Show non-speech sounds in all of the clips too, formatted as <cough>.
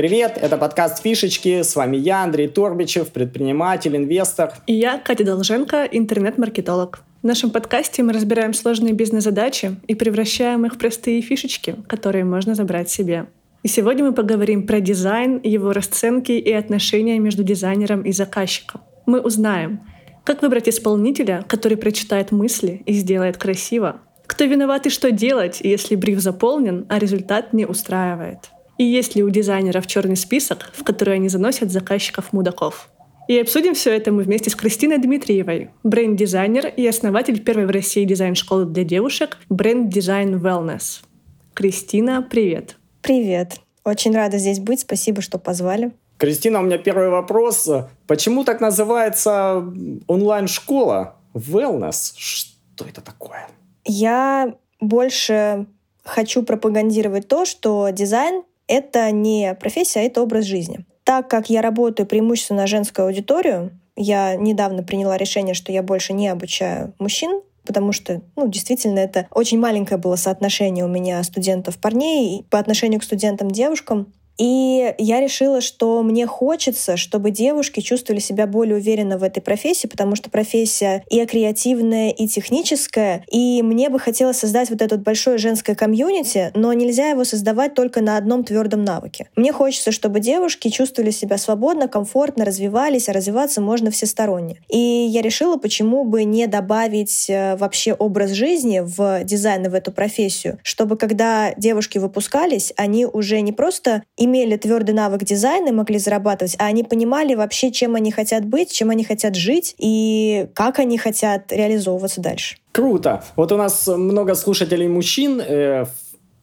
Привет, это подкаст «Фишечки». С вами я, Андрей Торбичев, предприниматель, инвестор. И я, Катя Долженко, интернет-маркетолог. В нашем подкасте мы разбираем сложные бизнес-задачи и превращаем их в простые фишечки, которые можно забрать себе. И сегодня мы поговорим про дизайн, его расценки и отношения между дизайнером и заказчиком. Мы узнаем, как выбрать исполнителя, который прочитает мысли и сделает красиво, кто виноват и что делать, если бриф заполнен, а результат не устраивает. И есть ли у дизайнеров черный список, в который они заносят заказчиков-мудаков. И обсудим все это мы вместе с Кристиной Дмитриевой, бренд-дизайнер и основатель первой в России дизайн-школы для девушек Бренд Design Wellness. Кристина, привет. Привет. Очень рада здесь быть. Спасибо, что позвали. Кристина, у меня первый вопрос. Почему так называется онлайн-школа Wellness? Что это такое? Я больше хочу пропагандировать то, что дизайн это не профессия, а это образ жизни. Так как я работаю преимущественно на женскую аудиторию, я недавно приняла решение, что я больше не обучаю мужчин, потому что, ну, действительно, это очень маленькое было соотношение у меня студентов парней по отношению к студентам девушкам. И я решила, что мне хочется, чтобы девушки чувствовали себя более уверенно в этой профессии, потому что профессия и креативная, и техническая. И мне бы хотелось создать вот это вот большое женское комьюнити, но нельзя его создавать только на одном твердом навыке. Мне хочется, чтобы девушки чувствовали себя свободно, комфортно, развивались, а развиваться можно всесторонне. И я решила, почему бы не добавить э, вообще образ жизни в дизайн и в эту профессию, чтобы когда девушки выпускались, они уже не просто им имели твердый навык дизайна, могли зарабатывать, а они понимали вообще, чем они хотят быть, чем они хотят жить и как они хотят реализовываться дальше. Круто. Вот у нас много слушателей мужчин э,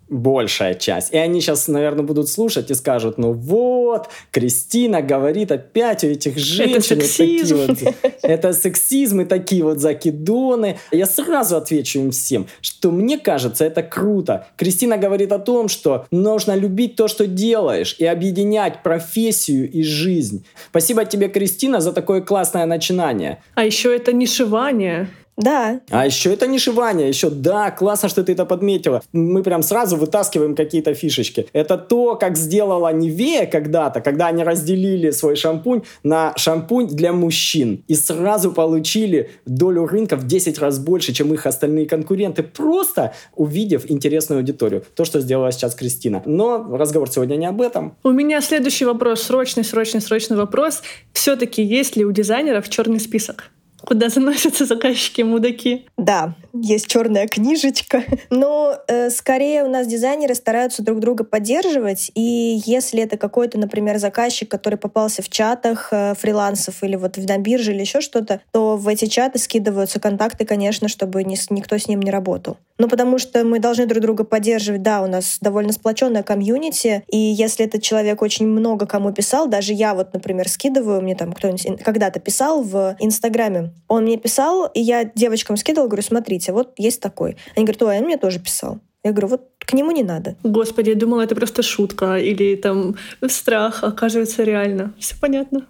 большая часть. И они сейчас, наверное, будут слушать и скажут, ну вот, Кристина говорит опять у этих женщин. Это сексизм. Вот, <laughs> это сексизм и такие вот закидоны. Я сразу отвечу им всем, что мне кажется, это круто. Кристина говорит о том, что нужно любить то, что делаешь, и объединять профессию и жизнь. Спасибо тебе, Кристина, за такое классное начинание. А еще это нишевание. Да. А еще это не шивание, еще да, классно, что ты это подметила. Мы прям сразу вытаскиваем какие-то фишечки. Это то, как сделала Невея когда-то, когда они разделили свой шампунь на шампунь для мужчин. И сразу получили долю рынка в 10 раз больше, чем их остальные конкуренты, просто увидев интересную аудиторию. То, что сделала сейчас Кристина. Но разговор сегодня не об этом. У меня следующий вопрос, срочный, срочный, срочный вопрос. Все-таки есть ли у дизайнеров черный список? Куда заносятся заказчики-мудаки. Да, есть черная книжечка. Но э, скорее у нас дизайнеры стараются друг друга поддерживать. И если это какой-то, например, заказчик, который попался в чатах э, фрилансов или вот на бирже или еще что-то, то в эти чаты скидываются контакты, конечно, чтобы ни, никто с ним не работал. Ну, потому что мы должны друг друга поддерживать. Да, у нас довольно сплоченная комьюнити, и если этот человек очень много кому писал, даже я вот, например, скидываю, мне там кто-нибудь когда-то писал в Инстаграме, он мне писал, и я девочкам скидывала, говорю, смотрите, вот есть такой. Они говорят, ой, он мне тоже писал. Я говорю, вот к нему не надо. Господи, я думала, это просто шутка или там страх, оказывается, реально. Все понятно.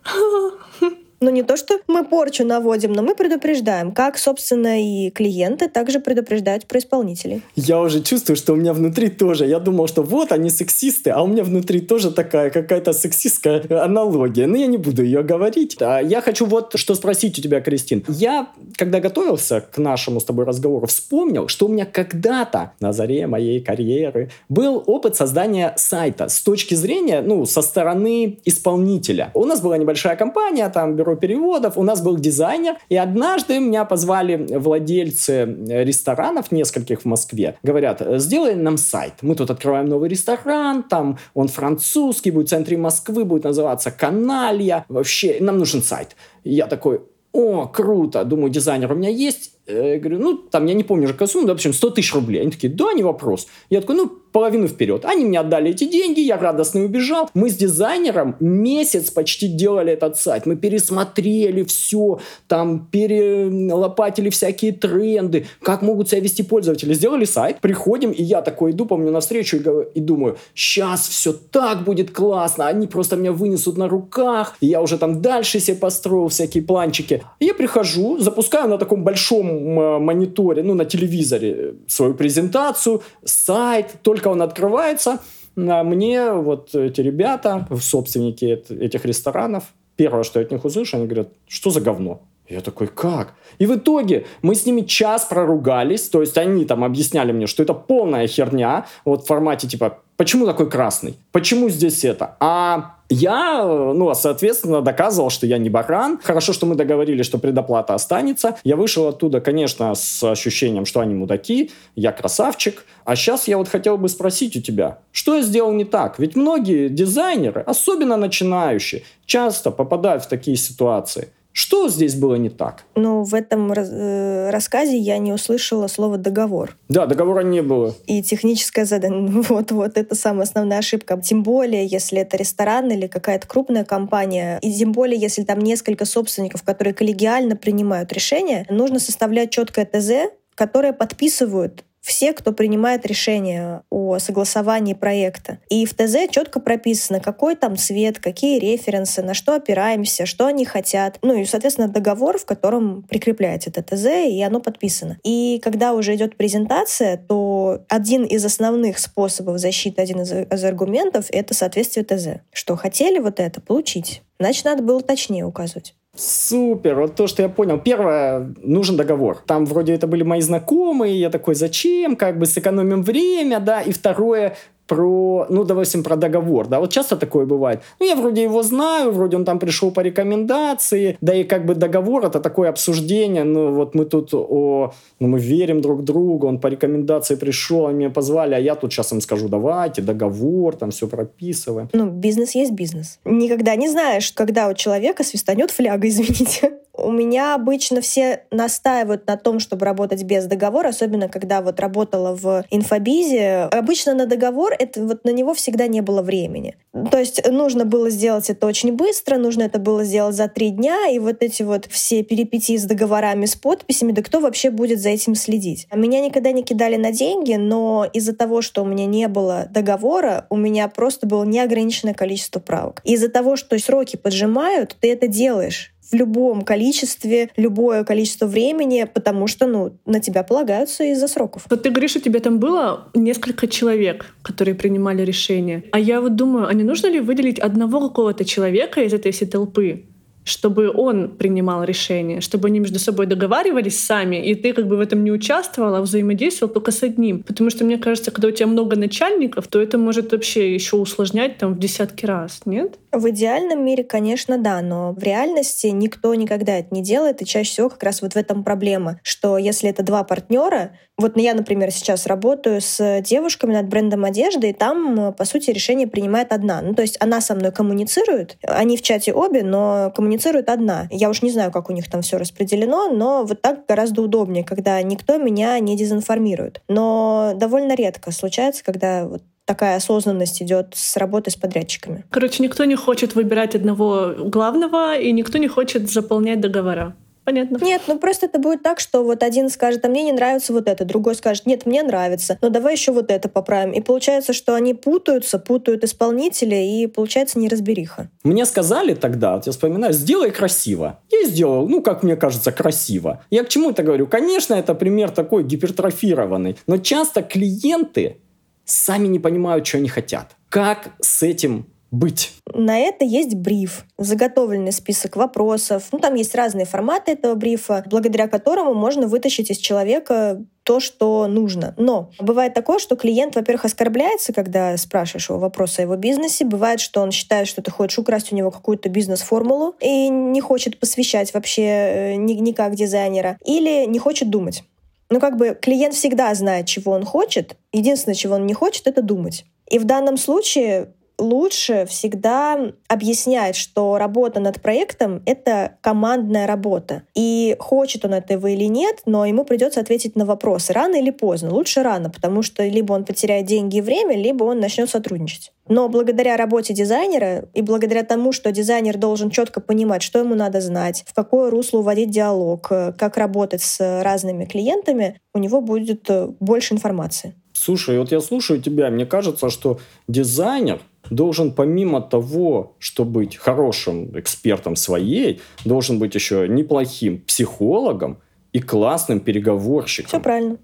<laughs> Ну, не то, что мы порчу наводим, но мы предупреждаем. Как, собственно, и клиенты также предупреждают про исполнителей. Я уже чувствую, что у меня внутри тоже. Я думал, что вот они сексисты, а у меня внутри тоже такая какая-то сексистская аналогия. Но я не буду ее говорить. А я хочу вот что спросить у тебя, Кристин. Я, когда готовился к нашему с тобой разговору, вспомнил, что у меня когда-то на заре моей карьеры был опыт создания сайта с точки зрения, ну, со стороны исполнителя. У нас была небольшая компания, там переводов, у нас был дизайнер, и однажды меня позвали владельцы ресторанов нескольких в Москве. Говорят, сделай нам сайт. Мы тут открываем новый ресторан, там он французский, будет в центре Москвы, будет называться Каналья. Вообще, нам нужен сайт. Я такой, о, круто, думаю, дизайнер у меня есть. Я э, говорю, ну, там, я не помню же какая сумма, да, в общем, 100 тысяч рублей. Они такие, да, не вопрос. Я такой, ну, половину вперед. Они мне отдали эти деньги, я радостно убежал. Мы с дизайнером месяц почти делали этот сайт. Мы пересмотрели все, там перелопатили всякие тренды, как могут себя вести пользователи. Сделали сайт, приходим, и я такой иду, помню, навстречу и, и думаю, сейчас все так будет классно, они просто меня вынесут на руках, и я уже там дальше себе построил всякие планчики. Я прихожу, запускаю на таком большом мониторе, ну, на телевизоре свою презентацию, сайт, только он открывается, а мне вот эти ребята, собственники этих ресторанов, первое, что я от них услышу, они говорят, что за говно? Я такой, как? И в итоге мы с ними час проругались, то есть они там объясняли мне, что это полная херня, вот в формате типа, почему такой красный? Почему здесь это? А я, ну, соответственно, доказывал, что я не баран. Хорошо, что мы договорились, что предоплата останется. Я вышел оттуда, конечно, с ощущением, что они мудаки, я красавчик. А сейчас я вот хотел бы спросить у тебя, что я сделал не так? Ведь многие дизайнеры, особенно начинающие, часто попадают в такие ситуации. Что здесь было не так? Ну, в этом э, рассказе я не услышала слово «договор». Да, договора не было. И техническое задание. <laughs> Вот-вот, это самая основная ошибка. Тем более, если это ресторан или какая-то крупная компания, и тем более, если там несколько собственников, которые коллегиально принимают решения, нужно составлять четкое ТЗ, которое подписывают все, кто принимает решение о согласовании проекта. И в ТЗ четко прописано, какой там цвет, какие референсы, на что опираемся, что они хотят. Ну и, соответственно, договор, в котором прикрепляется это ТЗ, и оно подписано. И когда уже идет презентация, то один из основных способов защиты, один из, из аргументов — это соответствие ТЗ. Что хотели вот это получить, значит, надо было точнее указывать. Супер, вот то, что я понял. Первое, нужен договор. Там вроде это были мои знакомые, я такой, зачем, как бы сэкономим время, да. И второе, про, ну, допустим, про договор, да, вот часто такое бывает. Ну, я вроде его знаю, вроде он там пришел по рекомендации, да и как бы договор это такое обсуждение, ну, вот мы тут, о, ну, мы верим друг другу, он по рекомендации пришел, они меня позвали, а я тут сейчас им скажу, давайте, договор, там все прописываем. Ну, бизнес есть бизнес. Никогда не знаешь, когда у человека свистанет фляга, <laughs> извините. У меня обычно все настаивают на том, чтобы работать без договора, особенно когда вот работала в инфобизе. Обычно на договор это вот на него всегда не было времени. То есть нужно было сделать это очень быстро, нужно это было сделать за три дня, и вот эти вот все перипетии с договорами, с подписями, да кто вообще будет за этим следить? Меня никогда не кидали на деньги, но из-за того, что у меня не было договора, у меня просто было неограниченное количество правок. Из-за того, что сроки поджимают, ты это делаешь в любом количестве, любое количество времени, потому что, ну, на тебя полагаются из-за сроков. Вот ты говоришь, у тебя там было несколько человек, которые принимали решения. А я вот думаю, а не нужно ли выделить одного какого-то человека из этой всей толпы, чтобы он принимал решение, чтобы они между собой договаривались сами, и ты как бы в этом не участвовал, а взаимодействовал только с одним. Потому что мне кажется, когда у тебя много начальников, то это может вообще еще усложнять там в десятки раз, нет? В идеальном мире, конечно, да, но в реальности никто никогда это не делает, и чаще всего как раз вот в этом проблема, что если это два партнера, вот я, например, сейчас работаю с девушками над брендом одежды, и там, по сути, решение принимает одна. Ну, то есть она со мной коммуницирует, они в чате обе, но коммуницирует одна. Я уж не знаю, как у них там все распределено, но вот так гораздо удобнее, когда никто меня не дезинформирует. Но довольно редко случается, когда вот такая осознанность идет с работы с подрядчиками. Короче, никто не хочет выбирать одного главного, и никто не хочет заполнять договора. Понятно. Нет, ну просто это будет так, что вот один скажет, а мне не нравится вот это, другой скажет, нет, мне нравится, но давай еще вот это поправим. И получается, что они путаются, путают исполнителя, и получается неразбериха. Мне сказали тогда, вот я вспоминаю, сделай красиво. Я сделал, ну, как мне кажется, красиво. Я к чему это говорю? Конечно, это пример такой гипертрофированный, но часто клиенты сами не понимают, что они хотят. Как с этим быть? На это есть бриф, заготовленный список вопросов. Ну, там есть разные форматы этого брифа, благодаря которому можно вытащить из человека то, что нужно. Но бывает такое, что клиент, во-первых, оскорбляется, когда спрашиваешь его вопросы о его бизнесе. Бывает, что он считает, что ты хочешь украсть у него какую-то бизнес-формулу и не хочет посвящать вообще э, никак дизайнера. Или не хочет думать. Ну, как бы клиент всегда знает, чего он хочет. Единственное, чего он не хочет, это думать. И в данном случае лучше всегда объяснять, что работа над проектом — это командная работа. И хочет он этого или нет, но ему придется ответить на вопросы рано или поздно. Лучше рано, потому что либо он потеряет деньги и время, либо он начнет сотрудничать. Но благодаря работе дизайнера и благодаря тому, что дизайнер должен четко понимать, что ему надо знать, в какое русло уводить диалог, как работать с разными клиентами, у него будет э, больше информации. Слушай, вот я слушаю тебя, мне кажется, что дизайнер должен помимо того, что быть хорошим экспертом своей, должен быть еще неплохим психологом, и классным переговорщиком. Все правильно.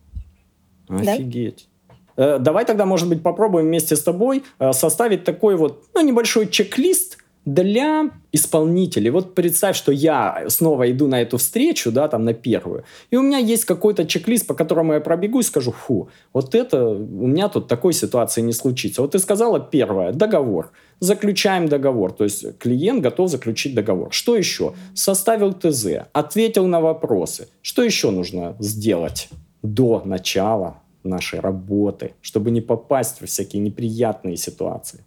Офигеть. Да? Давай тогда, может быть, попробуем вместе с тобой э, составить такой вот ну, небольшой чек-лист для исполнителей. Вот представь, что я снова иду на эту встречу, да, там на первую, и у меня есть какой-то чек-лист, по которому я пробегу и скажу, фу, вот это у меня тут такой ситуации не случится. Вот ты сказала первое, договор. Заключаем договор, то есть клиент готов заключить договор. Что еще? Составил ТЗ, ответил на вопросы. Что еще нужно сделать до начала нашей работы, чтобы не попасть в всякие неприятные ситуации?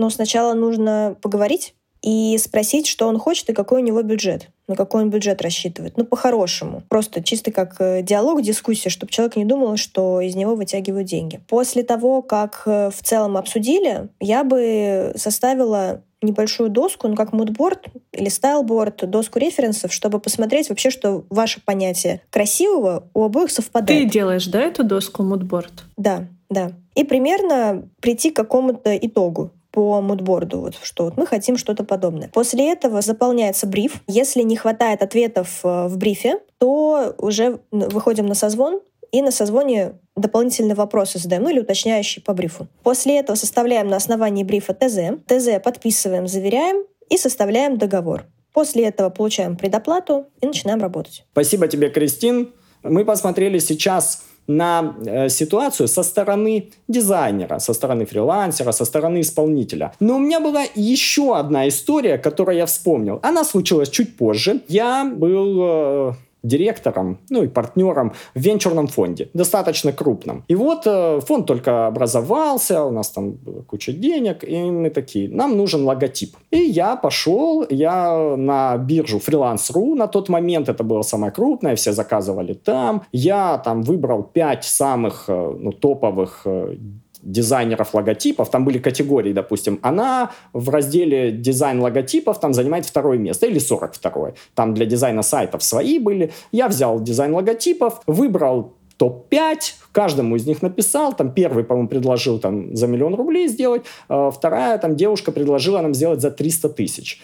Но сначала нужно поговорить и спросить, что он хочет и какой у него бюджет, на какой он бюджет рассчитывает. Ну, по-хорошему. Просто чисто как э, диалог, дискуссия, чтобы человек не думал, что из него вытягивают деньги. После того, как э, в целом обсудили, я бы составила небольшую доску, ну как мудборд или styleboard, доску референсов, чтобы посмотреть вообще, что ваше понятие красивого у обоих совпадает. Ты делаешь, да, эту доску мудборд? Да, да. И примерно прийти к какому-то итогу по мудборду, вот, что вот мы хотим что-то подобное. После этого заполняется бриф. Если не хватает ответов э, в брифе, то уже выходим на созвон, и на созвоне дополнительные вопросы задаем, ну или уточняющие по брифу. После этого составляем на основании брифа ТЗ. ТЗ подписываем, заверяем и составляем договор. После этого получаем предоплату и начинаем работать. Спасибо тебе, Кристин. Мы посмотрели сейчас на э, ситуацию со стороны дизайнера, со стороны фрилансера, со стороны исполнителя. Но у меня была еще одна история, которую я вспомнил. Она случилась чуть позже. Я был э, директором, ну и партнером в венчурном фонде, достаточно крупном. И вот э, фонд только образовался, у нас там куча денег, и мы такие, нам нужен логотип. И я пошел, я на биржу Freelance.ru, на тот момент это было самое крупное, все заказывали там. Я там выбрал пять самых э, ну, топовых э, дизайнеров логотипов, там были категории, допустим, она в разделе дизайн логотипов там занимает второе место или 42 Там для дизайна сайтов свои были. Я взял дизайн логотипов, выбрал топ-5, каждому из них написал, там первый, по-моему, предложил там за миллион рублей сделать, а вторая там девушка предложила нам сделать за 300 тысяч.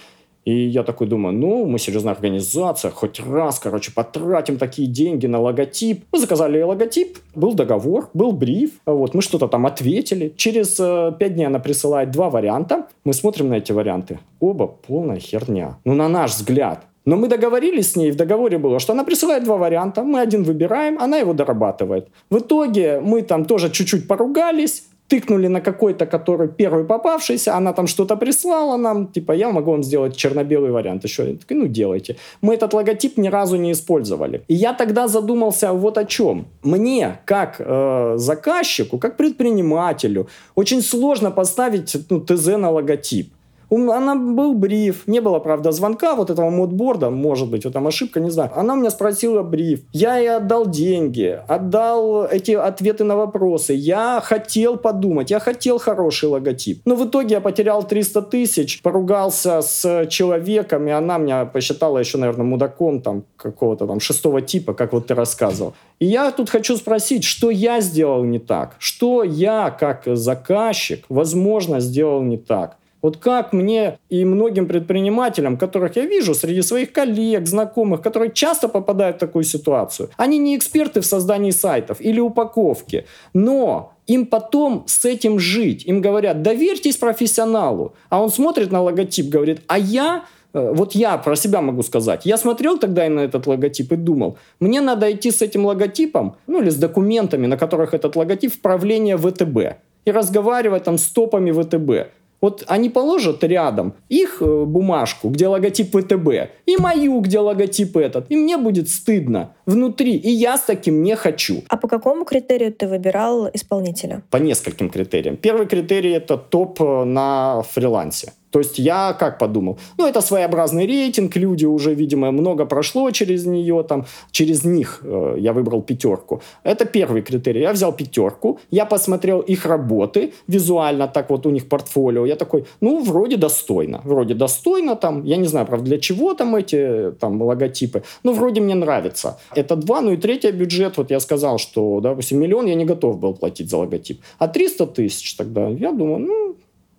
И я такой думаю, ну, мы серьезная организация, хоть раз, короче, потратим такие деньги на логотип. Мы заказали логотип, был договор, был бриф, вот, мы что-то там ответили. Через э, дней она присылает два варианта, мы смотрим на эти варианты. Оба полная херня. Ну, на наш взгляд. Но мы договорились с ней, в договоре было, что она присылает два варианта, мы один выбираем, она его дорабатывает. В итоге мы там тоже чуть-чуть поругались, тыкнули на какой-то, который первый попавшийся, она там что-то прислала нам, типа, я могу вам сделать черно-белый вариант еще. Я такой, ну, делайте. Мы этот логотип ни разу не использовали. И я тогда задумался вот о чем. Мне, как э, заказчику, как предпринимателю, очень сложно поставить ну, ТЗ на логотип. Она был бриф, не было, правда, звонка вот этого модборда, может быть, вот там ошибка, не знаю. Она меня спросила бриф. Я ей отдал деньги, отдал эти ответы на вопросы. Я хотел подумать, я хотел хороший логотип. Но в итоге я потерял 300 тысяч, поругался с человеком, и она меня посчитала еще, наверное, мудаком там какого-то там шестого типа, как вот ты рассказывал. И я тут хочу спросить, что я сделал не так? Что я, как заказчик, возможно, сделал не так? Вот как мне и многим предпринимателям, которых я вижу среди своих коллег, знакомых, которые часто попадают в такую ситуацию, они не эксперты в создании сайтов или упаковки, но им потом с этим жить. Им говорят, доверьтесь профессионалу. А он смотрит на логотип, говорит, а я э, вот я про себя могу сказать. Я смотрел тогда на этот логотип и думал, мне надо идти с этим логотипом, ну или с документами, на которых этот логотип, в правление ВТБ и разговаривать там с топами ВТБ. Вот они положат рядом их э, бумажку, где логотип ВТБ, и мою, где логотип этот. И мне будет стыдно внутри. И я с таким не хочу. А по какому критерию ты выбирал исполнителя? По нескольким критериям. Первый критерий — это топ э, на фрилансе. То есть я как подумал? Ну, это своеобразный рейтинг, люди уже, видимо, много прошло через нее, там, через них э, я выбрал пятерку. Это первый критерий. Я взял пятерку, я посмотрел их работы визуально, так вот у них портфолио. Я такой, ну, вроде достойно, вроде достойно, там, я не знаю, правда, для чего там эти там логотипы, но вроде мне нравится. Это два, ну и третий бюджет, вот я сказал, что, допустим, миллион я не готов был платить за логотип, а 300 тысяч тогда, я думаю, ну,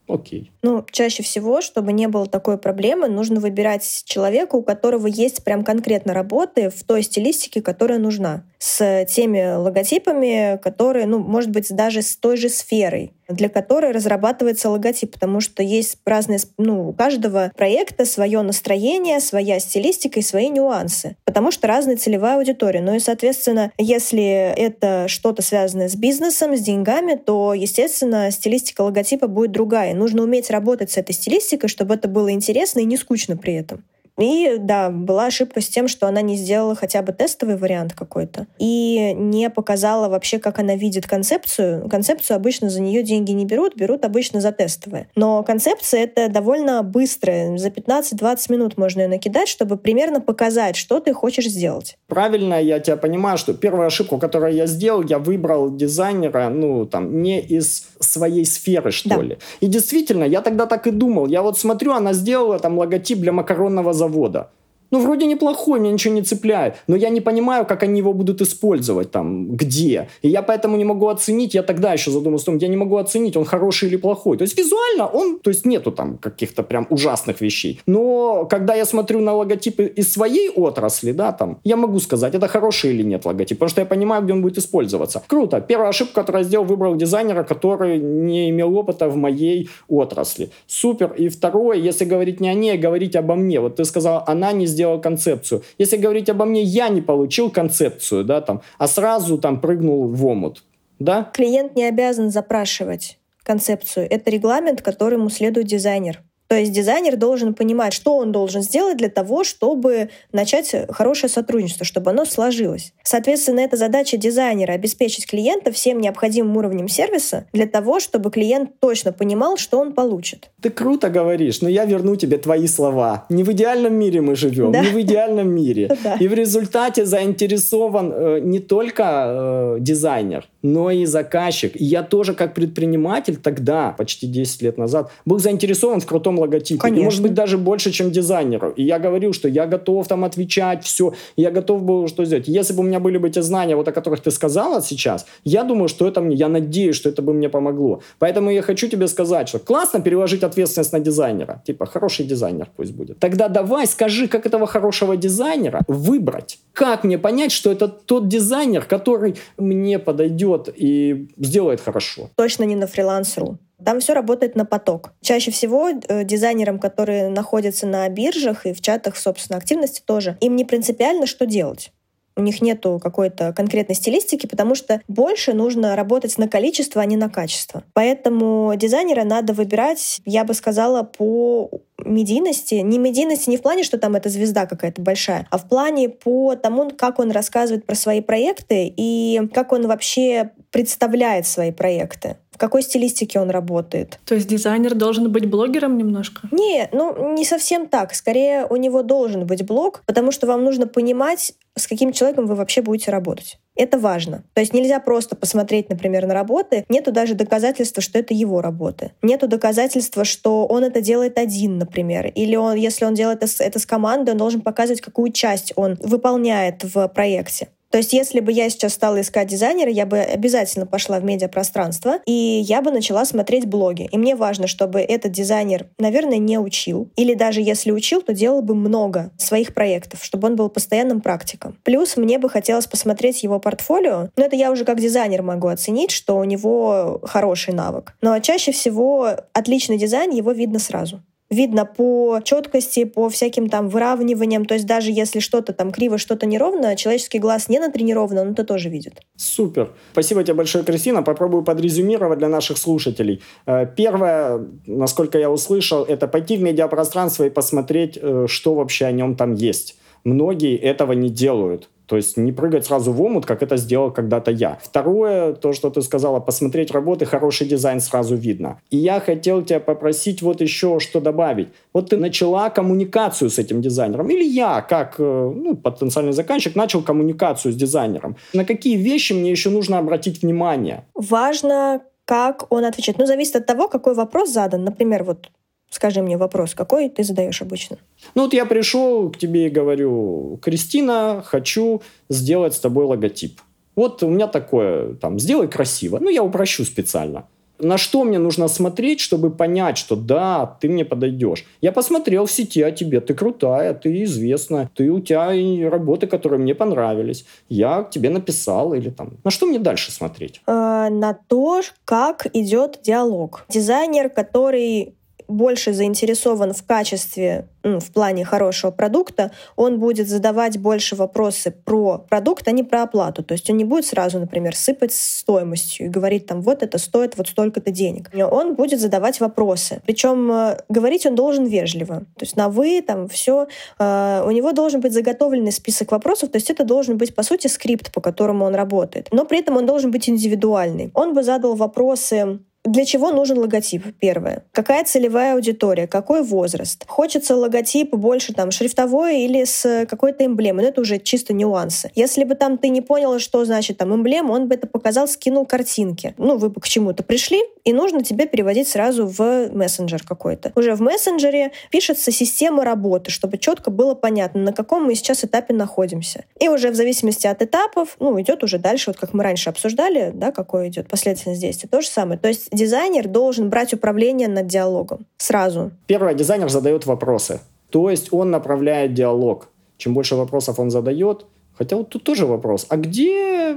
Окей. Ну, чаще всего, чтобы не было такой проблемы, нужно выбирать человека, у которого есть прям конкретно работы в той стилистике, которая нужна. С теми логотипами, которые, ну, может быть, даже с той же сферой для которой разрабатывается логотип, потому что есть разные, ну, у каждого проекта свое настроение, своя стилистика и свои нюансы, потому что разная целевая аудитория. Ну и, соответственно, если это что-то связанное с бизнесом, с деньгами, то, естественно, стилистика логотипа будет другая. Нужно уметь работать с этой стилистикой, чтобы это было интересно и не скучно при этом. И да, была ошибка с тем, что она не сделала хотя бы тестовый вариант какой-то и не показала вообще, как она видит концепцию. Концепцию обычно за нее деньги не берут, берут обычно за тестовые. Но концепция это довольно быстрая. За 15-20 минут можно ее накидать, чтобы примерно показать, что ты хочешь сделать. Правильно я тебя понимаю, что первую ошибку, которую я сделал, я выбрал дизайнера, ну, там, не из своей сферы, что да. ли. И действительно, я тогда так и думал. Я вот смотрю, она сделала там логотип для макаронного завода завода. Ну, вроде неплохой, меня ничего не цепляет, но я не понимаю, как они его будут использовать там, где. И я поэтому не могу оценить, я тогда еще задумался о том, я не могу оценить, он хороший или плохой. То есть визуально он, то есть нету там каких-то прям ужасных вещей. Но когда я смотрю на логотипы из своей отрасли, да, там, я могу сказать, это хороший или нет логотип, потому что я понимаю, где он будет использоваться. Круто. Первая ошибка, которую я сделал, выбрал дизайнера, который не имел опыта в моей отрасли. Супер. И второе, если говорить не о ней, а говорить обо мне. Вот ты сказал, она не сделал концепцию. Если говорить обо мне, я не получил концепцию, да, там, а сразу там прыгнул в омут. Да? Клиент не обязан запрашивать концепцию. Это регламент, которому следует дизайнер. То есть дизайнер должен понимать, что он должен сделать для того, чтобы начать хорошее сотрудничество, чтобы оно сложилось. Соответственно, это задача дизайнера — обеспечить клиента всем необходимым уровнем сервиса для того, чтобы клиент точно понимал, что он получит. Ты круто говоришь, но я верну тебе твои слова. Не в идеальном мире мы живем, да? не в идеальном мире. <laughs> И в результате заинтересован э, не только э, дизайнер, но и заказчик. И я тоже как предприниматель тогда, почти 10 лет назад, был заинтересован в крутом логотипе. Конечно. И, может быть, даже больше, чем дизайнеру. И я говорил, что я готов там отвечать, все. Я готов был что сделать. Если бы у меня были бы те знания, вот о которых ты сказала сейчас, я думаю, что это мне, я надеюсь, что это бы мне помогло. Поэтому я хочу тебе сказать, что классно переложить ответственность на дизайнера. Типа, хороший дизайнер пусть будет. Тогда давай скажи, как этого хорошего дизайнера выбрать. Как мне понять, что это тот дизайнер, который мне подойдет и сделает хорошо? Точно не на фриланс.ру. Там все работает на поток. Чаще всего э, дизайнерам, которые находятся на биржах и в чатах, собственно, активности тоже, им не принципиально, что делать у них нету какой-то конкретной стилистики, потому что больше нужно работать на количество, а не на качество. Поэтому дизайнера надо выбирать, я бы сказала, по медийности. Не медийности не в плане, что там эта звезда какая-то большая, а в плане по тому, как он рассказывает про свои проекты и как он вообще представляет свои проекты в какой стилистике он работает. То есть дизайнер должен быть блогером немножко? Не, ну не совсем так. Скорее у него должен быть блог, потому что вам нужно понимать, с каким человеком вы вообще будете работать. Это важно. То есть нельзя просто посмотреть, например, на работы. Нету даже доказательства, что это его работы. Нету доказательства, что он это делает один, например. Или он, если он делает это с, это с командой, он должен показывать, какую часть он выполняет в проекте. То есть, если бы я сейчас стала искать дизайнера, я бы обязательно пошла в медиапространство, и я бы начала смотреть блоги. И мне важно, чтобы этот дизайнер, наверное, не учил. Или даже если учил, то делал бы много своих проектов, чтобы он был постоянным практиком. Плюс мне бы хотелось посмотреть его портфолио. Но это я уже как дизайнер могу оценить, что у него хороший навык. Но чаще всего отличный дизайн, его видно сразу видно по четкости, по всяким там выравниваниям. То есть даже если что-то там криво, что-то неровно, человеческий глаз не натренирован, он это тоже видит. Супер. Спасибо тебе большое, Кристина. Попробую подрезюмировать для наших слушателей. Э, первое, насколько я услышал, это пойти в медиапространство и посмотреть, э, что вообще о нем там есть. Многие этого не делают. То есть не прыгать сразу в омут, как это сделал когда-то я. Второе, то, что ты сказала, посмотреть работы, хороший дизайн сразу видно. И я хотел тебя попросить вот еще что добавить. Вот ты начала коммуникацию с этим дизайнером. Или я, как э, ну, потенциальный заказчик, начал коммуникацию с дизайнером. На какие вещи мне еще нужно обратить внимание? Важно, как он отвечает. Ну, зависит от того, какой вопрос задан. Например, вот Скажи мне вопрос, какой ты задаешь обычно? Ну вот я пришел к тебе и говорю, Кристина, хочу сделать с тобой логотип. Вот у меня такое, там, сделай красиво. Ну, я упрощу специально. На что мне нужно смотреть, чтобы понять, что да, ты мне подойдешь? Я посмотрел в сети о тебе, ты крутая, ты известная, ты у тебя и работы, которые мне понравились. Я к тебе написал или там. На что мне дальше смотреть? Э, на то, как идет диалог. Дизайнер, который больше заинтересован в качестве, ну, в плане хорошего продукта, он будет задавать больше вопросы про продукт, а не про оплату. То есть он не будет сразу, например, сыпать стоимостью и говорить там, вот это стоит вот столько-то денег. Он будет задавать вопросы. Причем э, говорить он должен вежливо. То есть на «вы», там все. Э, у него должен быть заготовленный список вопросов, то есть это должен быть, по сути, скрипт, по которому он работает. Но при этом он должен быть индивидуальный. Он бы задал вопросы для чего нужен логотип? Первое. Какая целевая аудитория? Какой возраст? Хочется логотип больше там шрифтовой или с какой-то эмблемой? Но это уже чисто нюансы. Если бы там ты не поняла, что значит там эмблема, он бы это показал, скинул картинки. Ну, вы бы к чему-то пришли, и нужно тебе переводить сразу в мессенджер какой-то. Уже в мессенджере пишется система работы, чтобы четко было понятно, на каком мы сейчас этапе находимся. И уже в зависимости от этапов, ну, идет уже дальше, вот как мы раньше обсуждали, да, какой идет последовательность действий. То же самое. То есть дизайнер должен брать управление над диалогом сразу. Первое, дизайнер задает вопросы. То есть он направляет диалог. Чем больше вопросов он задает, хотя вот тут тоже вопрос, а где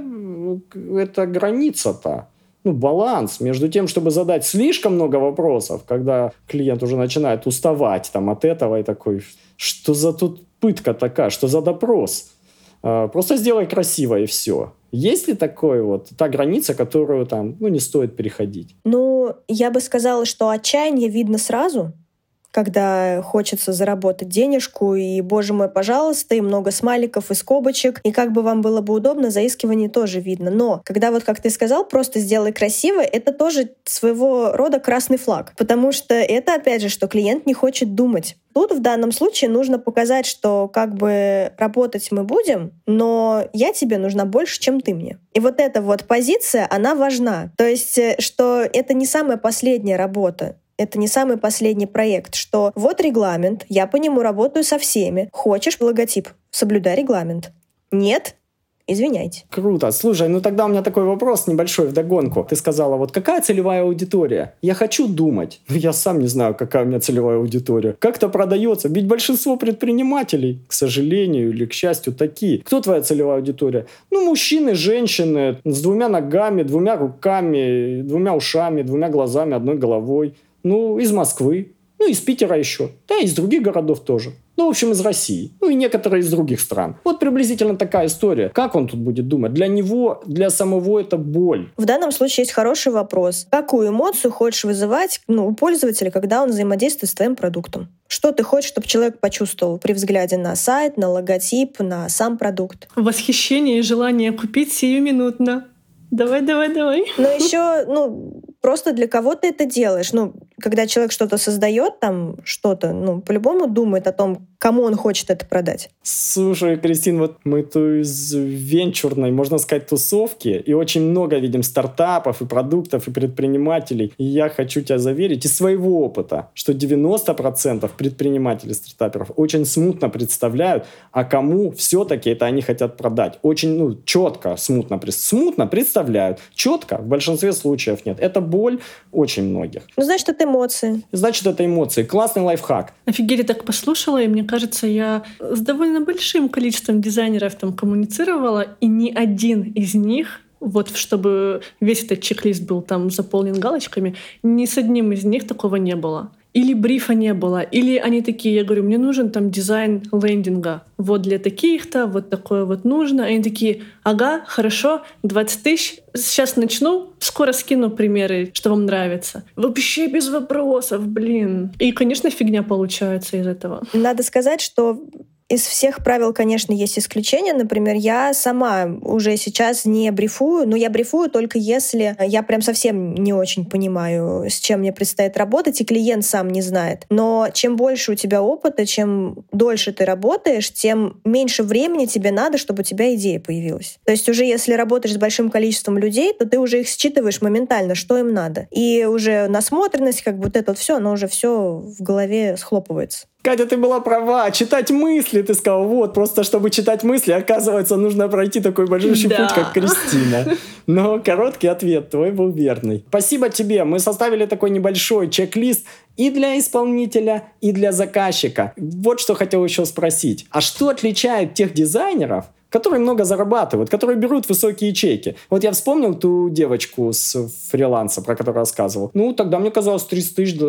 эта граница-то? ну, баланс между тем, чтобы задать слишком много вопросов, когда клиент уже начинает уставать там, от этого и такой, что за тут пытка такая, что за допрос? А, просто сделай красиво и все. Есть ли такой вот та граница, которую там, ну, не стоит переходить? Ну, я бы сказала, что отчаяние видно сразу, когда хочется заработать денежку, и, боже мой, пожалуйста, и много смайликов и скобочек, и как бы вам было бы удобно, заискивание тоже видно. Но когда вот, как ты сказал, просто сделай красиво, это тоже своего рода красный флаг, потому что это, опять же, что клиент не хочет думать. Тут в данном случае нужно показать, что как бы работать мы будем, но я тебе нужна больше, чем ты мне. И вот эта вот позиция, она важна. То есть, э, что это не самая последняя работа это не самый последний проект, что вот регламент, я по нему работаю со всеми. Хочешь логотип? Соблюдай регламент. Нет? Извиняйте. Круто. Слушай, ну тогда у меня такой вопрос небольшой в догонку. Ты сказала, вот какая целевая аудитория? Я хочу думать. Но я сам не знаю, какая у меня целевая аудитория. Как-то продается. Ведь большинство предпринимателей, к сожалению или к счастью, такие. Кто твоя целевая аудитория? Ну, мужчины, женщины с двумя ногами, двумя руками, двумя ушами, двумя глазами, одной головой. Ну, из Москвы. Ну, из Питера еще. Да, из других городов тоже. Ну, в общем, из России. Ну, и некоторые из других стран. Вот приблизительно такая история. Как он тут будет думать? Для него, для самого это боль. В данном случае есть хороший вопрос. Какую эмоцию хочешь вызывать ну, у пользователя, когда он взаимодействует с твоим продуктом? Что ты хочешь, чтобы человек почувствовал при взгляде на сайт, на логотип, на сам продукт? Восхищение и желание купить сиюминутно. Давай, давай, давай. Но еще, ну, просто для кого ты это делаешь. Ну, когда человек что-то создает, там что-то, ну, по-любому думает о том, кому он хочет это продать. Слушай, Кристин, вот мы то из венчурной, можно сказать, тусовки, и очень много видим стартапов и продуктов, и предпринимателей. И я хочу тебя заверить из своего опыта, что 90% предпринимателей, стартаперов очень смутно представляют, а кому все-таки это они хотят продать. Очень, ну, четко, смутно, смутно представляют. Четко в большинстве случаев нет. Это боль очень многих. Ну, значит, это эмоции. Значит, это эмоции. Классный лайфхак. Офигеть, так послушала, и мне кажется, я с довольно большим количеством дизайнеров там коммуницировала, и ни один из них вот чтобы весь этот чек-лист был там заполнен галочками, ни с одним из них такого не было или брифа не было, или они такие, я говорю, мне нужен там дизайн лендинга, вот для таких-то, вот такое вот нужно. Они такие, ага, хорошо, 20 тысяч, сейчас начну, скоро скину примеры, что вам нравится. Вообще без вопросов, блин. И, конечно, фигня получается из этого. Надо сказать, что из всех правил, конечно, есть исключения. Например, я сама уже сейчас не брифую, но я брифую только если я прям совсем не очень понимаю, с чем мне предстоит работать, и клиент сам не знает. Но чем больше у тебя опыта, чем дольше ты работаешь, тем меньше времени тебе надо, чтобы у тебя идея появилась. То есть уже если работаешь с большим количеством людей, то ты уже их считываешь моментально, что им надо. И уже насмотренность, как бы вот это вот все, оно уже все в голове схлопывается. Катя, ты была права. Читать мысли, ты сказал, вот, просто чтобы читать мысли, оказывается, нужно пройти такой большущий да. путь, как Кристина. Но короткий ответ твой был верный. Спасибо тебе. Мы составили такой небольшой чек-лист и для исполнителя, и для заказчика. Вот что хотел еще спросить. А что отличает тех дизайнеров, которые много зарабатывают, которые берут высокие чеки. Вот я вспомнил ту девочку с фриланса, про которую рассказывал. Ну, тогда мне казалось 30 тысяч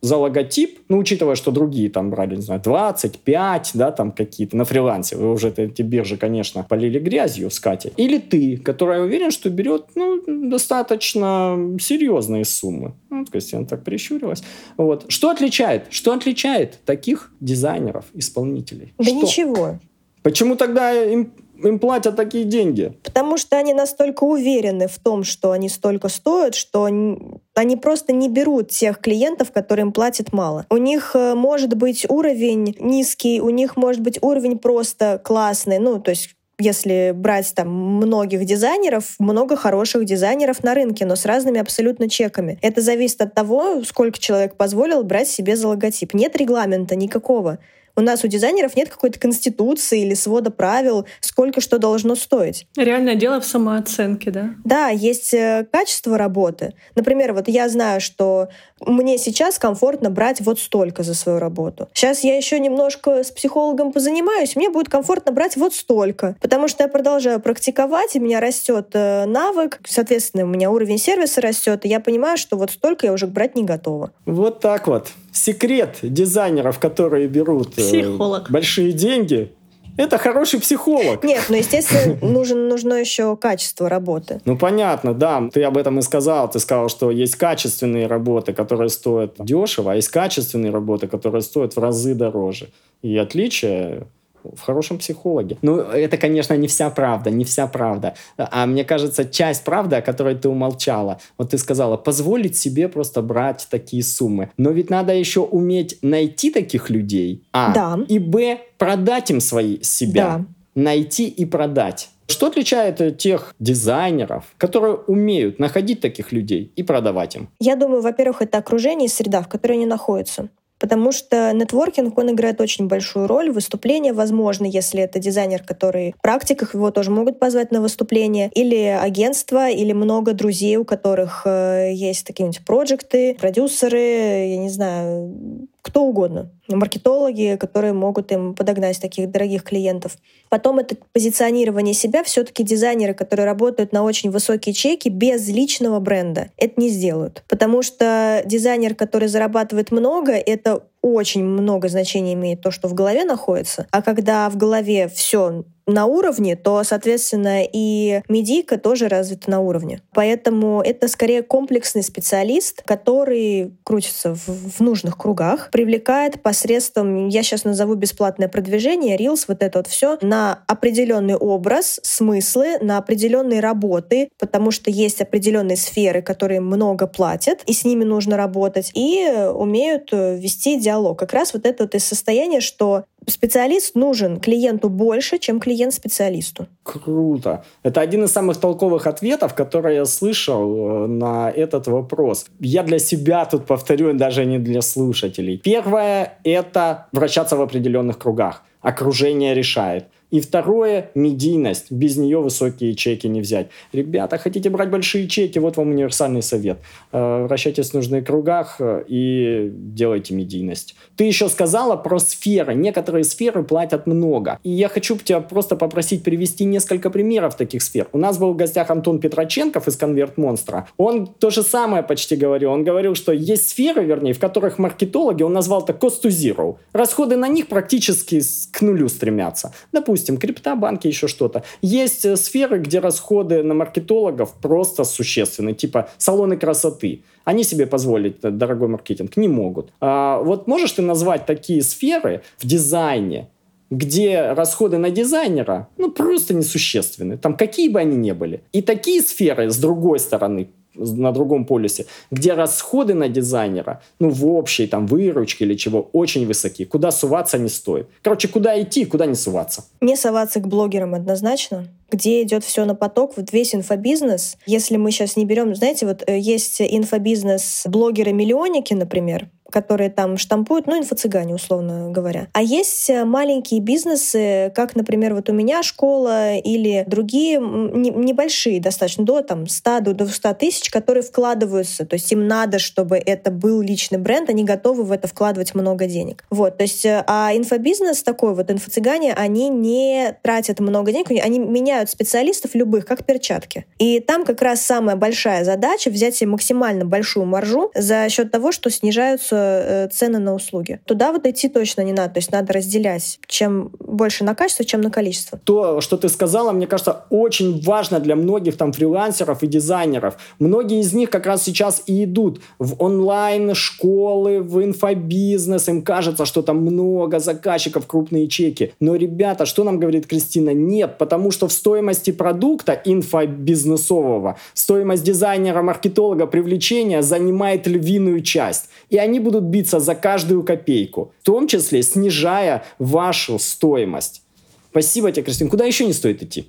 за логотип, ну, учитывая, что другие там брали, не знаю, 25, да, там какие-то на фрилансе. Вы уже эти биржи, конечно, полили грязью с Катей. Или ты, которая уверен, что берет, ну, достаточно серьезные суммы. Ну, Кристина так прищурилась. Вот. Что отличает? Что отличает таких дизайнеров, исполнителей? Да что? ничего. Почему тогда им им платят такие деньги? Потому что они настолько уверены в том, что они столько стоят, что они просто не берут тех клиентов, которым платят мало. У них э, может быть уровень низкий, у них может быть уровень просто классный, ну, то есть если брать там многих дизайнеров, много хороших дизайнеров на рынке, но с разными абсолютно чеками. Это зависит от того, сколько человек позволил брать себе за логотип. Нет регламента никакого. У нас у дизайнеров нет какой-то конституции или свода правил, сколько что должно стоить. Реальное дело в самооценке, да? Да, есть э, качество работы. Например, вот я знаю, что мне сейчас комфортно брать вот столько за свою работу. Сейчас я еще немножко с психологом позанимаюсь, мне будет комфортно брать вот столько, потому что я продолжаю практиковать, и у меня растет э, навык, соответственно, у меня уровень сервиса растет, и я понимаю, что вот столько я уже брать не готова. Вот так вот секрет дизайнеров, которые берут э, Психолог. большие деньги, это хороший психолог. Нет, ну, естественно, <laughs> нужен, нужно еще качество работы. Ну, понятно, да. Ты об этом и сказал. Ты сказал, что есть качественные работы, которые стоят дешево, а есть качественные работы, которые стоят в разы дороже. И отличие в хорошем психологе. Ну, это, конечно, не вся правда, не вся правда. А мне кажется, часть правды, о которой ты умолчала. Вот ты сказала, позволить себе просто брать такие суммы. Но ведь надо еще уметь найти таких людей, а, да. и, б, продать им свои себя. Да. Найти и продать. Что отличает тех дизайнеров, которые умеют находить таких людей и продавать им? Я думаю, во-первых, это окружение и среда, в которой они находятся потому что нетворкинг, он играет очень большую роль. Выступление возможно, если это дизайнер, который в практиках, его тоже могут позвать на выступление, или агентство, или много друзей, у которых э, есть такие-нибудь проекты, продюсеры, я не знаю, кто угодно. Маркетологи, которые могут им подогнать таких дорогих клиентов. Потом это позиционирование себя. Все-таки дизайнеры, которые работают на очень высокие чеки без личного бренда, это не сделают. Потому что дизайнер, который зарабатывает много, это очень много значения имеет то, что в голове находится. А когда в голове все на уровне, то, соответственно, и медийка тоже развита на уровне. Поэтому это скорее комплексный специалист, который крутится в, в нужных кругах, привлекает посредством, я сейчас назову бесплатное продвижение, Reels, вот это вот все, на определенный образ, смыслы, на определенные работы, потому что есть определенные сферы, которые много платят, и с ними нужно работать, и умеют вести диалог. Как раз вот это вот из состояния, что специалист нужен клиенту больше, чем клиент специалисту. Круто. Это один из самых толковых ответов, которые я слышал э, на этот вопрос. Я для себя тут повторю, даже не для слушателей. Первое — это вращаться в определенных кругах. Окружение решает. И второе – медийность. Без нее высокие чеки не взять. Ребята, хотите брать большие чеки? Вот вам универсальный совет. Э, вращайтесь в нужных кругах э, и делайте медийность. Ты еще сказала про сферы. Некоторые сферы платят много. И я хочу тебя просто попросить привести несколько примеров таких сфер. У нас был в гостях Антон Петроченков из «Конверт Монстра». Он то же самое почти говорил. Он говорил, что есть сферы, вернее, в которых маркетологи, он назвал это cost to zero. Расходы на них практически к нулю стремятся. Допустим, допустим, крипта, банки, еще что-то. Есть э, сферы, где расходы на маркетологов просто существенны, типа салоны красоты. Они себе позволить э, дорогой маркетинг не могут. А, вот можешь ты назвать такие сферы в дизайне, где расходы на дизайнера ну, просто несущественны, там какие бы они ни были. И такие сферы, с другой стороны, на другом полюсе, где расходы на дизайнера, ну, в общей там выручке или чего, очень высоки. Куда суваться не стоит. Короче, куда идти, куда не суваться. Не соваться к блогерам однозначно где идет все на поток, вот весь инфобизнес. Если мы сейчас не берем, знаете, вот э, есть инфобизнес блогеры-миллионники, например, которые там штампуют, ну, инфо-цыгане, условно говоря. А есть э, маленькие бизнесы, как, например, вот у меня школа или другие небольшие достаточно, до там 100 до 200 тысяч, которые вкладываются. То есть им надо, чтобы это был личный бренд, они готовы в это вкладывать много денег. Вот, то есть, э, а инфобизнес такой, вот инфо-цыгане, они не тратят много денег, они меняют специалистов любых, как перчатки. И там как раз самая большая задача взять себе максимально большую маржу за счет того, что снижаются э, цены на услуги. Туда вот идти точно не надо. То есть надо разделять. Чем больше на качество, чем на количество. То, что ты сказала, мне кажется, очень важно для многих там фрилансеров и дизайнеров. Многие из них как раз сейчас и идут в онлайн-школы, в инфобизнес. Им кажется, что там много заказчиков, крупные чеки. Но, ребята, что нам говорит Кристина? Нет, потому что в стоимости продукта инфобизнесового стоимость дизайнера, маркетолога, привлечения занимает львиную часть. И они будут биться за каждую копейку, в том числе снижая вашу стоимость. Спасибо тебе, Кристина. Куда еще не стоит идти?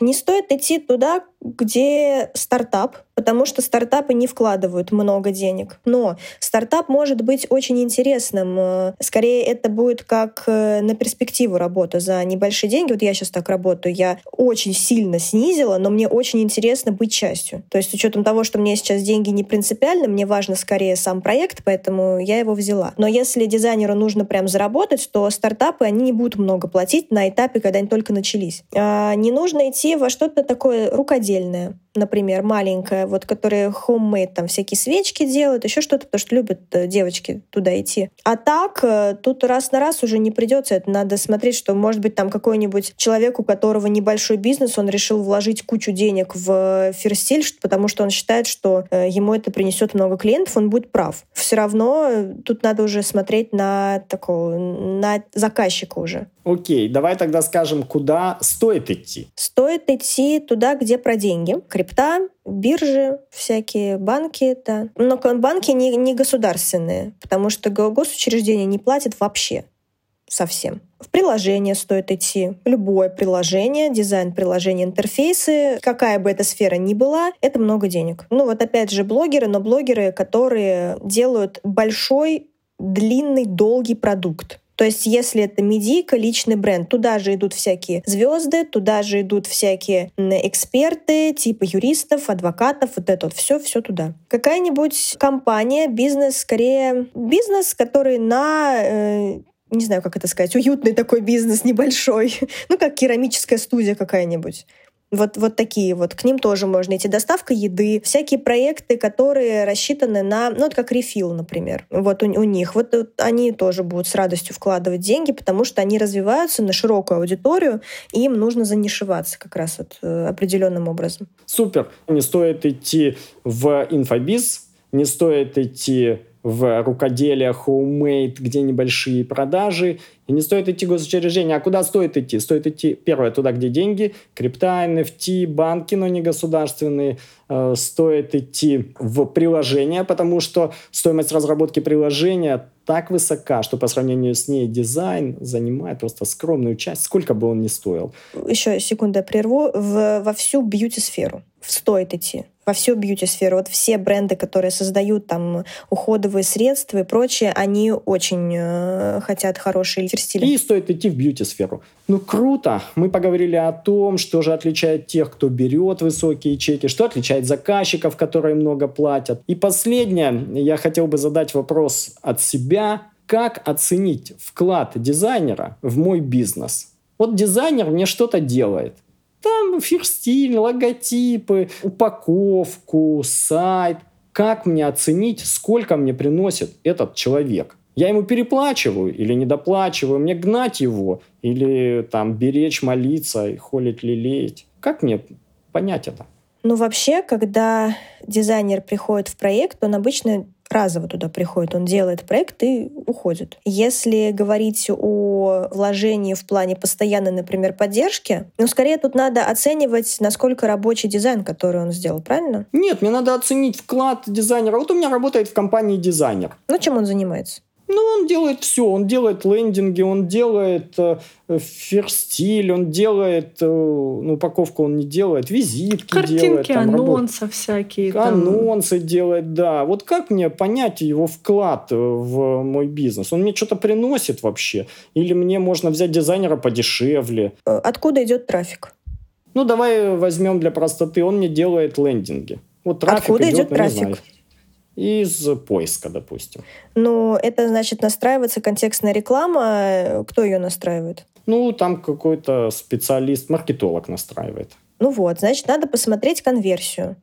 Не стоит идти туда, где стартап, потому что стартапы не вкладывают много денег. Но стартап может быть очень интересным. Э, скорее, это будет как э, на перспективу работа за небольшие деньги. Вот я сейчас так работаю. Я очень сильно снизила, но мне очень интересно быть частью. То есть с учетом того, что мне сейчас деньги не принципиально, мне важно скорее сам проект, поэтому я его взяла. Но если дизайнеру нужно прям заработать, то стартапы, они не будут много платить на этапе, когда они только начались. А не нужно идти во что-то такое рукоделие отдельная, например, маленькая, вот, которые homemade, там всякие свечки делают, еще что-то, потому что любят э, девочки туда идти. А так, э, тут раз на раз уже не придется. Это надо смотреть, что, может быть, там какой-нибудь человек, у которого небольшой бизнес, он решил вложить кучу денег в ферстиль, потому что он считает, что э, ему это принесет много клиентов, он будет прав. Все равно тут надо уже смотреть на такого, на заказчика уже. Окей, давай тогда скажем, куда стоит идти. Стоит идти туда, где про деньги. Крипта, биржи, всякие банки, да. Но банки не, не государственные, потому что госучреждения не платят вообще совсем. В приложение стоит идти. Любое приложение, дизайн приложения, интерфейсы, какая бы эта сфера ни была, это много денег. Ну вот опять же блогеры, но блогеры, которые делают большой, длинный, долгий продукт. То есть, если это медийка, личный бренд, туда же идут всякие звезды, туда же идут всякие эксперты, типа юристов, адвокатов, вот это вот все, все туда. Какая-нибудь компания, бизнес, скорее бизнес, который на э, не знаю, как это сказать, уютный такой бизнес небольшой, <laughs> ну, как керамическая студия какая-нибудь. Вот, вот такие вот. К ним тоже можно идти. Доставка еды, всякие проекты, которые рассчитаны на, ну, вот как рефил, например. Вот у, у них. Вот, вот они тоже будут с радостью вкладывать деньги, потому что они развиваются на широкую аудиторию, и им нужно занишеваться как раз вот э, определенным образом. Супер. Не стоит идти в инфобиз, не стоит идти в рукоделие, homemade, где небольшие продажи. И не стоит идти в госучреждения. А куда стоит идти? Стоит идти, первое, туда, где деньги, крипта, NFT, банки, но не государственные. Э, стоит идти в приложение, потому что стоимость разработки приложения так высока, что по сравнению с ней дизайн занимает просто скромную часть, сколько бы он ни стоил. Еще секунду прерву. В, во всю бьюти-сферу стоит идти во всю бьюти-сферу. Вот все бренды, которые создают там уходовые средства и прочее, они очень э, хотят хорошие стили. И стоит идти в бьюти-сферу. Ну, круто. Мы поговорили о том, что же отличает тех, кто берет высокие чеки, что отличает заказчиков, которые много платят. И последнее, я хотел бы задать вопрос от себя. Как оценить вклад дизайнера в мой бизнес? Вот дизайнер мне что-то делает. Там фирстиль, логотипы, упаковку, сайт. Как мне оценить, сколько мне приносит этот человек? Я ему переплачиваю или недоплачиваю, мне гнать его или там беречь, молиться и холить, лелеять. Как мне понять это? Ну, вообще, когда дизайнер приходит в проект, он обычно разово туда приходит, он делает проект и уходит. Если говорить о вложении в плане постоянной, например, поддержки, ну, скорее тут надо оценивать, насколько рабочий дизайн, который он сделал, правильно? Нет, мне надо оценить вклад дизайнера. Вот у меня работает в компании дизайнер. Ну, чем он занимается? Ну, он делает все. Он делает лендинги, он делает э, ферстиль, он делает, э, ну, упаковку он не делает, визитки Картинки, делает. Там, анонсы работ... всякие. Анонсы там. делает, да. Вот как мне понять его вклад э, в мой бизнес? Он мне что-то приносит вообще? Или мне можно взять дизайнера подешевле? Э, откуда идет трафик? Ну, давай возьмем для простоты. Он мне делает лендинги. Вот трафик Откуда идет, идет ну, трафик? Из поиска, допустим. Ну, это значит настраивается контекстная реклама. Кто ее настраивает? Ну, там какой-то специалист, маркетолог настраивает. Ну вот, значит, надо посмотреть конверсию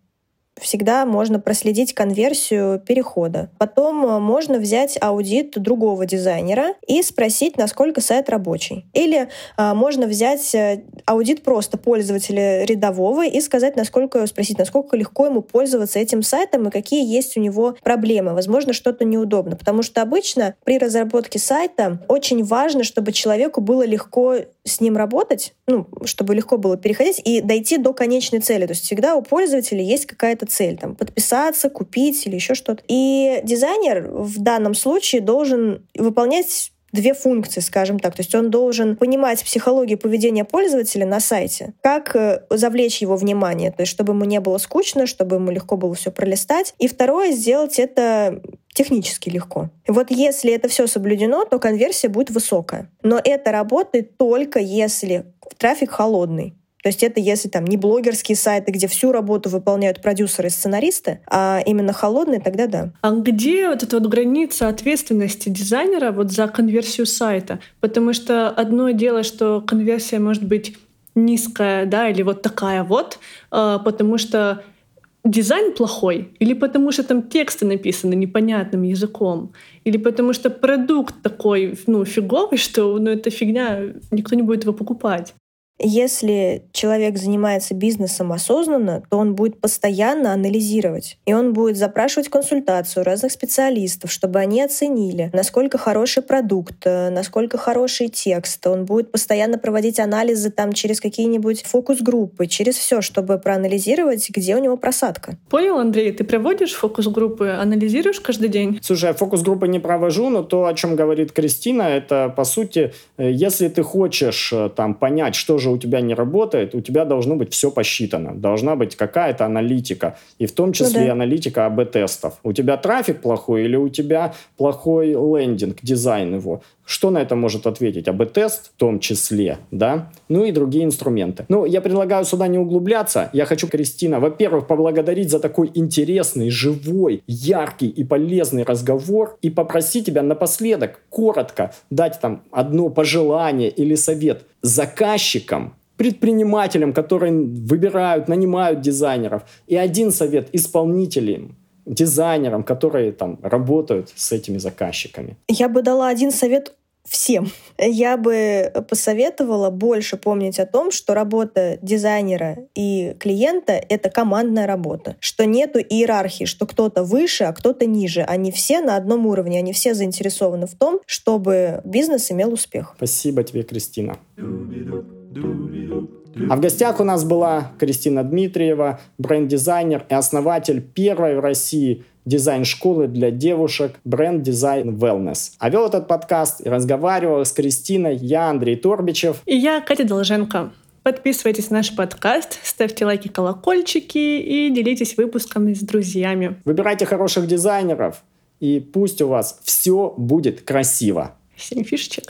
всегда можно проследить конверсию перехода. Потом э, можно взять аудит другого дизайнера и спросить, насколько сайт рабочий. Или а, можно взять э, аудит просто пользователя рядового и сказать, насколько спросить, насколько легко ему пользоваться этим сайтом и какие есть у него проблемы. Возможно, что-то неудобно. Потому что обычно при разработке сайта очень важно, чтобы человеку было легко с ним работать, ну, чтобы легко было переходить и дойти до конечной цели. То есть всегда у пользователя есть какая-то цель, там, подписаться, купить или еще что-то. И дизайнер в данном случае должен выполнять две функции, скажем так. То есть он должен понимать психологию поведения пользователя на сайте, как э, завлечь его внимание, то есть чтобы ему не было скучно, чтобы ему легко было все пролистать. И второе, сделать это технически легко. Вот если это все соблюдено, то конверсия будет высокая. Но это работает только если трафик холодный. То есть это если там не блогерские сайты, где всю работу выполняют продюсеры и сценаристы, а именно холодные, тогда да. А где вот эта вот граница ответственности дизайнера вот за конверсию сайта? Потому что одно дело, что конверсия может быть низкая, да, или вот такая вот, а, потому что дизайн плохой, или потому что там тексты написаны непонятным языком, или потому что продукт такой, ну, фиговый, что, ну, это фигня, никто не будет его покупать. Если человек занимается бизнесом осознанно, то он будет постоянно анализировать. И он будет запрашивать консультацию разных специалистов, чтобы они оценили, насколько хороший продукт, э, насколько хороший текст. Он будет постоянно проводить анализы там через какие-нибудь фокус-группы, через все, чтобы проанализировать, где у него просадка. Понял, Андрей, ты проводишь фокус-группы, анализируешь каждый день? Слушай, я фокус-группы не провожу, но то, о чем говорит Кристина, это, по сути, э, если ты хочешь э, там понять, что же у тебя не работает, у тебя должно быть все посчитано. Должна быть какая-то аналитика. И в том ну числе ну, да. аналитика АБ-тестов. У тебя трафик плохой или у тебя плохой лендинг, дизайн его. Что на это может ответить? АБ-тест в том числе, да? Ну и другие инструменты. Ну, я предлагаю сюда не углубляться. Я хочу, Кристина, во-первых, поблагодарить за такой интересный, живой, яркий и полезный разговор и попросить тебя напоследок коротко дать там одно пожелание или совет заказчикам, предпринимателям, которые выбирают, нанимают дизайнеров, и один совет исполнителям, дизайнерам, которые там работают с этими заказчиками. Я бы дала один совет всем. Я бы посоветовала больше помнить о том, что работа дизайнера и клиента — это командная работа, что нету иерархии, что кто-то выше, а кто-то ниже. Они все на одном уровне, они все заинтересованы в том, чтобы бизнес имел успех. Спасибо тебе, Кристина. А в гостях у нас была Кристина Дмитриева, бренд-дизайнер и основатель первой в России дизайн-школы для девушек бренд дизайн wellness. А вел этот подкаст и разговаривал с Кристиной я, Андрей Торбичев. И я, Катя Долженко. Подписывайтесь на наш подкаст, ставьте лайки, колокольчики и делитесь выпусками с друзьями. Выбирайте хороших дизайнеров, и пусть у вас все будет красиво. Семь фишечек.